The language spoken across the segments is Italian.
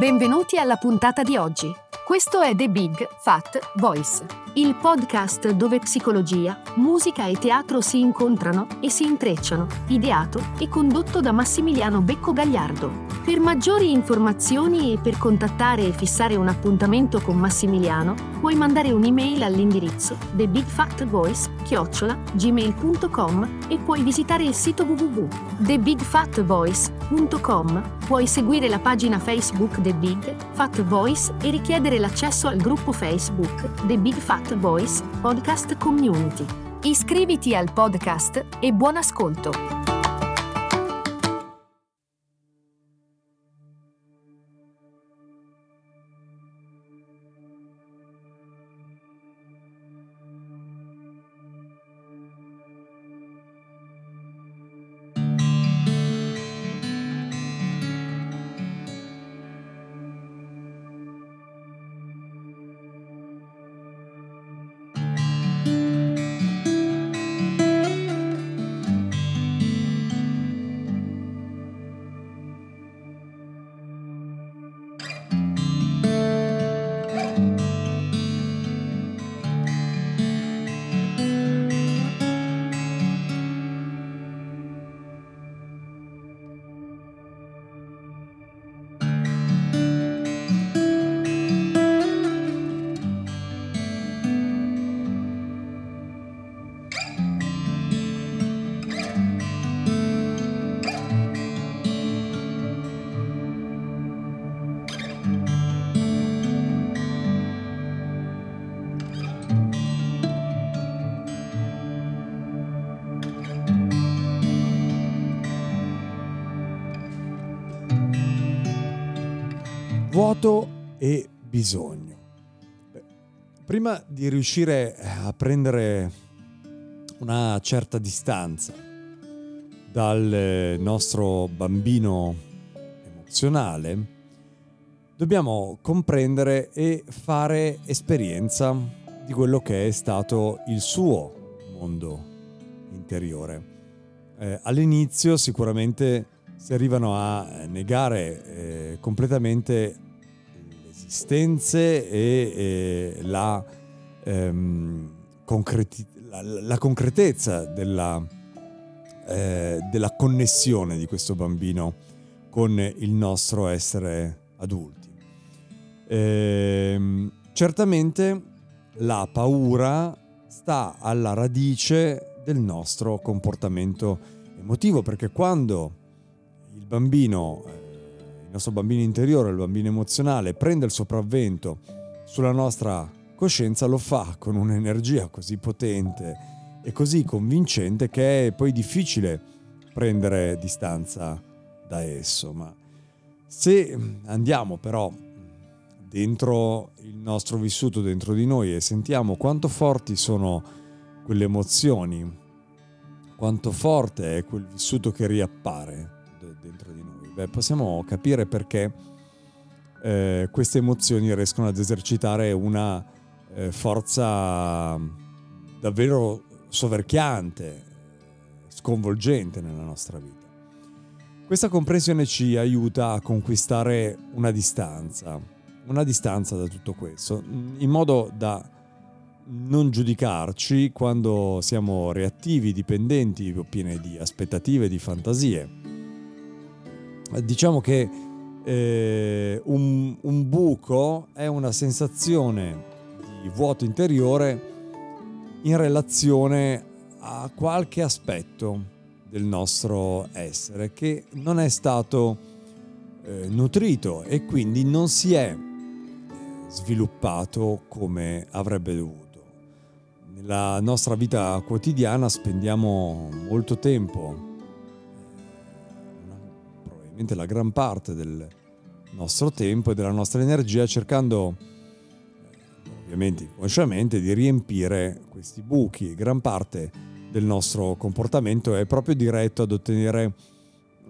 Benvenuti alla puntata di oggi. Questo è The Big Fat Voice, il podcast dove psicologia, musica e teatro si incontrano e si intrecciano, ideato e condotto da Massimiliano Becco Gagliardo. Per maggiori informazioni e per contattare e fissare un appuntamento con Massimiliano, puoi mandare un'email all'indirizzo thebigfatvoice@gmail.com e puoi visitare il sito www.thebigfatvoice.com. Puoi seguire la pagina Facebook The Big Fat Voice e richiedere l'accesso al gruppo Facebook The Big Fat Voice Podcast Community. Iscriviti al podcast e buon ascolto! Vuoto e bisogno. Beh, prima di riuscire a prendere una certa distanza dal nostro bambino emozionale, dobbiamo comprendere e fare esperienza di quello che è stato il suo mondo interiore. Eh, all'inizio sicuramente si arrivano a negare eh, completamente esistenze e, e la, ehm, concreti- la, la, concretezza della, eh, della connessione di questo bambino con il nostro essere adulti. Ehm, certamente la paura sta alla radice del nostro comportamento emotivo perché quando il bambino eh, nostro bambino interiore, il bambino emozionale, prende il sopravvento sulla nostra coscienza, lo fa con un'energia così potente e così convincente che è poi difficile prendere distanza da esso. Ma se andiamo però dentro il nostro vissuto, dentro di noi e sentiamo quanto forti sono quelle emozioni, quanto forte è quel vissuto che riappare dentro di noi beh, possiamo capire perché eh, queste emozioni riescono ad esercitare una eh, forza davvero soverchiante, sconvolgente nella nostra vita. Questa comprensione ci aiuta a conquistare una distanza, una distanza da tutto questo, in modo da non giudicarci quando siamo reattivi, dipendenti pieni di aspettative, di fantasie diciamo che eh, un, un buco è una sensazione di vuoto interiore in relazione a qualche aspetto del nostro essere che non è stato eh, nutrito e quindi non si è eh, sviluppato come avrebbe dovuto. Nella nostra vita quotidiana spendiamo molto tempo probabilmente la gran parte del nostro tempo e della nostra energia cercando eh, ovviamente inconsciamente di riempire questi buchi. Gran parte del nostro comportamento è proprio diretto ad ottenere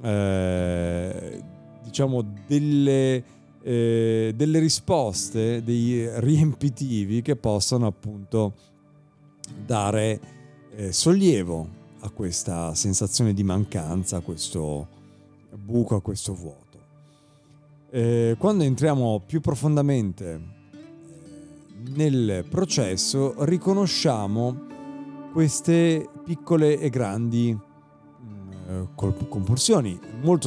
eh, diciamo delle, eh, delle risposte, dei riempitivi che possano appunto dare eh, sollievo a questa sensazione di mancanza, a questo buco, a questo vuoto. eh, quando entriamo più profondamente eh, nel processo riconosciamo queste piccole e grandi eh, compulsioni.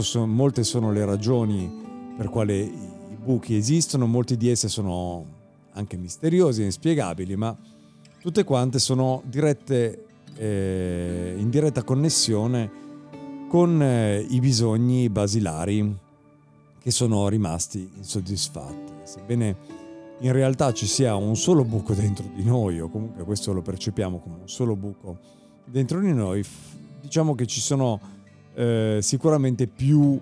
So, molte sono le ragioni per quale i buchi esistono, molti di esse sono anche misteriosi e inspiegabili, ma tutte quante sono dirette, eh, in diretta connessione con eh, i bisogni basilari che sono rimasti insoddisfatti. Sebbene in realtà ci sia un solo buco dentro di noi, o comunque questo lo percepiamo come un solo buco dentro di noi, diciamo che ci sono eh, sicuramente più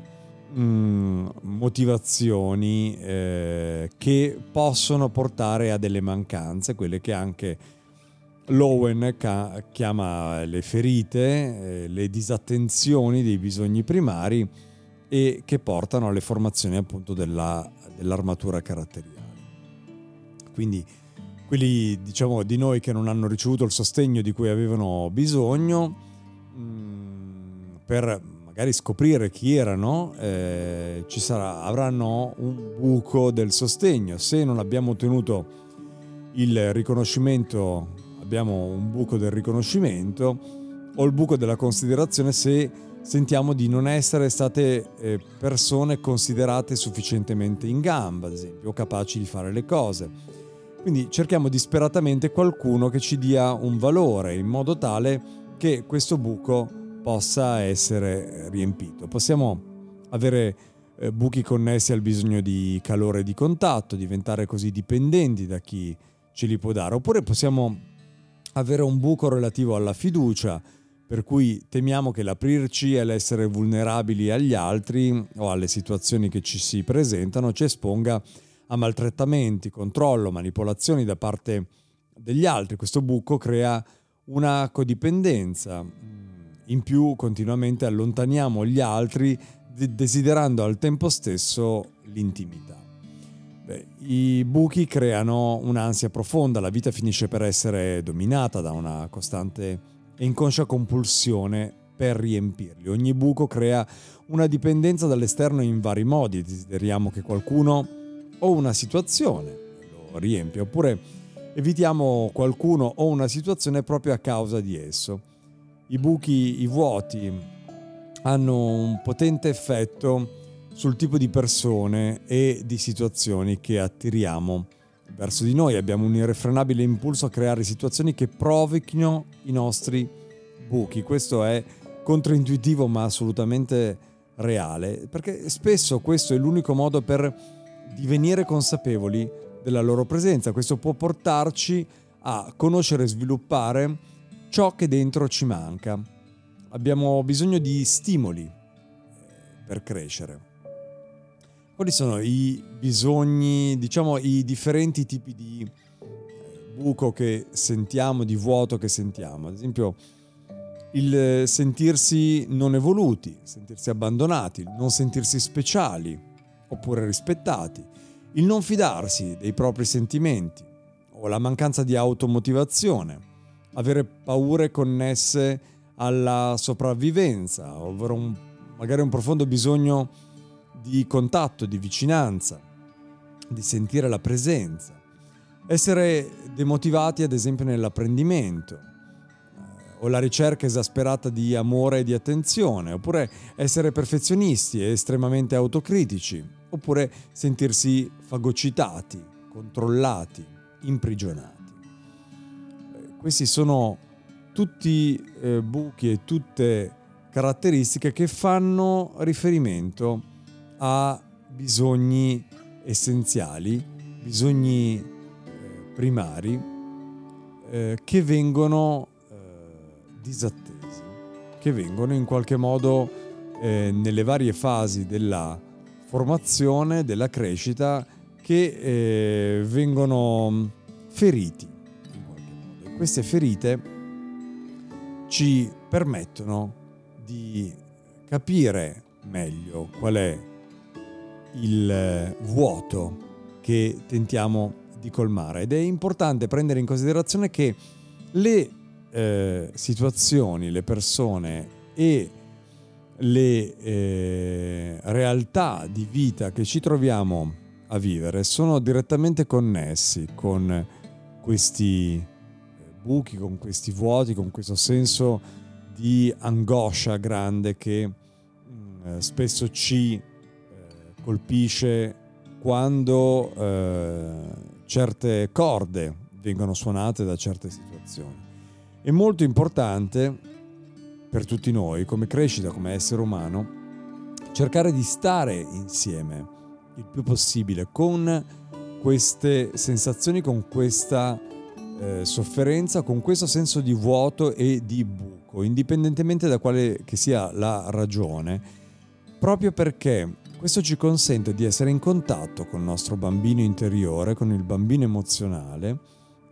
mh, mm, motivazioni eh, che possono portare a delle mancanze, quelle che anche Lowen ca- chiama le ferite, eh, le disattenzioni dei bisogni primari e che portano alle formazioni appunto della, dell'armatura caratteriale. Quindi quelli diciamo di noi che non hanno ricevuto il sostegno di cui avevano bisogno mh, mm, per magari scoprire chi erano eh, ci sarà, avranno un buco del sostegno se non abbiamo ottenuto il riconoscimento abbiamo un buco del riconoscimento o il buco della considerazione se sentiamo di non essere state eh, persone considerate sufficientemente in gamba ad esempio o capaci di fare le cose quindi cerchiamo disperatamente qualcuno che ci dia un valore in modo tale che questo buco possa essere riempito. Possiamo avere eh, buchi connessi al bisogno di calore di contatto, diventare così dipendenti da chi ce li può dare, oppure possiamo avere un buco relativo alla fiducia, per cui temiamo che l'aprirci e l'essere vulnerabili agli altri o alle situazioni che ci si presentano ci esponga a maltrattamenti, controllo, manipolazioni da parte degli altri. Questo buco crea una codipendenza. In più continuamente allontaniamo gli altri desiderando al tempo stesso l'intimità. I buchi creano un'ansia profonda, la vita finisce per essere dominata da una costante e inconscia compulsione per riempirli. Ogni buco crea una dipendenza dall'esterno in vari modi, desideriamo che qualcuno o una situazione lo riempie, oppure evitiamo qualcuno o una situazione proprio a causa di esso. I buchi, i vuoti hanno un potente effetto sul tipo di persone e di situazioni che attiriamo verso di noi. Abbiamo un irrefrenabile impulso a creare situazioni che provochino i nostri buchi. Questo è controintuitivo ma assolutamente reale, perché spesso questo è l'unico modo per divenire consapevoli della loro presenza. Questo può portarci a conoscere e sviluppare ciò che dentro ci manca. Abbiamo bisogno di stimoli eh, per crescere. Quali sono i bisogni, diciamo i differenti tipi di eh, buco che sentiamo, di vuoto che sentiamo? Ad esempio il sentirsi non evoluti, sentirsi abbandonati, non sentirsi speciali, oppure rispettati, il non fidarsi dei propri sentimenti o la mancanza di automotivazione, avere paure connesse alla sopravvivenza, ovvero un, magari un profondo bisogno di contatto, di vicinanza, di sentire la presenza, essere demotivati ad esempio nell'apprendimento o la ricerca esasperata di amore e di attenzione, oppure essere perfezionisti e estremamente autocritici, oppure sentirsi fagocitati, controllati, imprigionati. Questi sono tutti eh, buchi e tutte caratteristiche che fanno riferimento a bisogni essenziali, bisogni eh, primari eh, che vengono disattesi, che vengono in qualche modo eh, nelle varie fasi della formazione, della crescita, che eh, vengono mm, feriti in qualche modo. Queste ferite ci permettono di capire meglio qual è il eh, vuoto che tentiamo di colmare. Ed è importante prendere in considerazione che le eh, situazioni, le persone e le eh, realtà di vita che ci troviamo a vivere sono direttamente connessi con questi eh, buchi, con questi vuoti, con questo senso di angoscia grande che mm, spesso ci eh, colpisce quando eh, certe corde vengono suonate da certe situazioni. È molto importante per tutti noi, come crescita, come essere umano, cercare di stare insieme il più possibile con queste sensazioni, con questa eh, sofferenza, con questo senso di vuoto e di buco, indipendentemente da quale che sia la ragione, proprio perché questo ci consente di essere in contatto con il nostro bambino interiore, con il bambino emozionale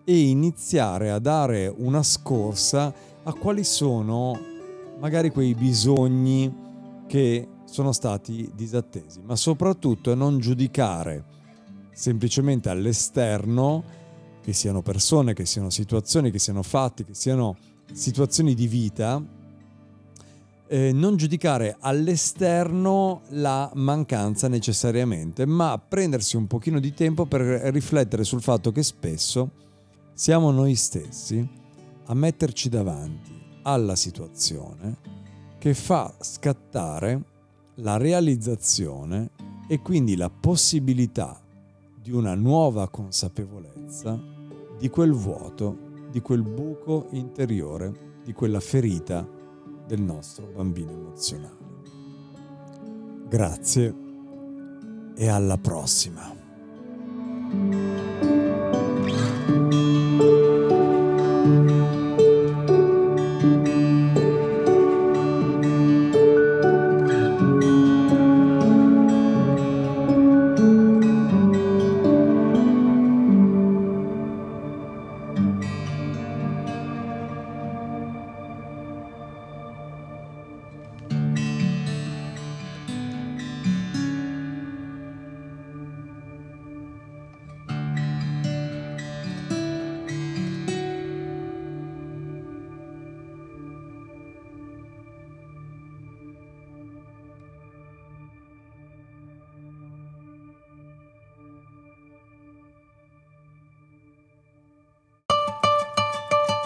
e iniziare a dare una scorsa a quali sono magari quei bisogni che sono stati disattesi, ma soprattutto a non giudicare semplicemente all'esterno, che siano persone, che siano situazioni, che siano fatti, che siano situazioni di vita, eh, non giudicare all'esterno la mancanza necessariamente, ma prendersi un pochino di tempo per riflettere sul fatto che spesso siamo noi stessi a metterci davanti alla situazione che fa scattare la realizzazione e quindi la possibilità di una nuova consapevolezza di quel vuoto, di quel buco interiore, di quella ferita del nostro bambino emozionale. Grazie e alla prossima.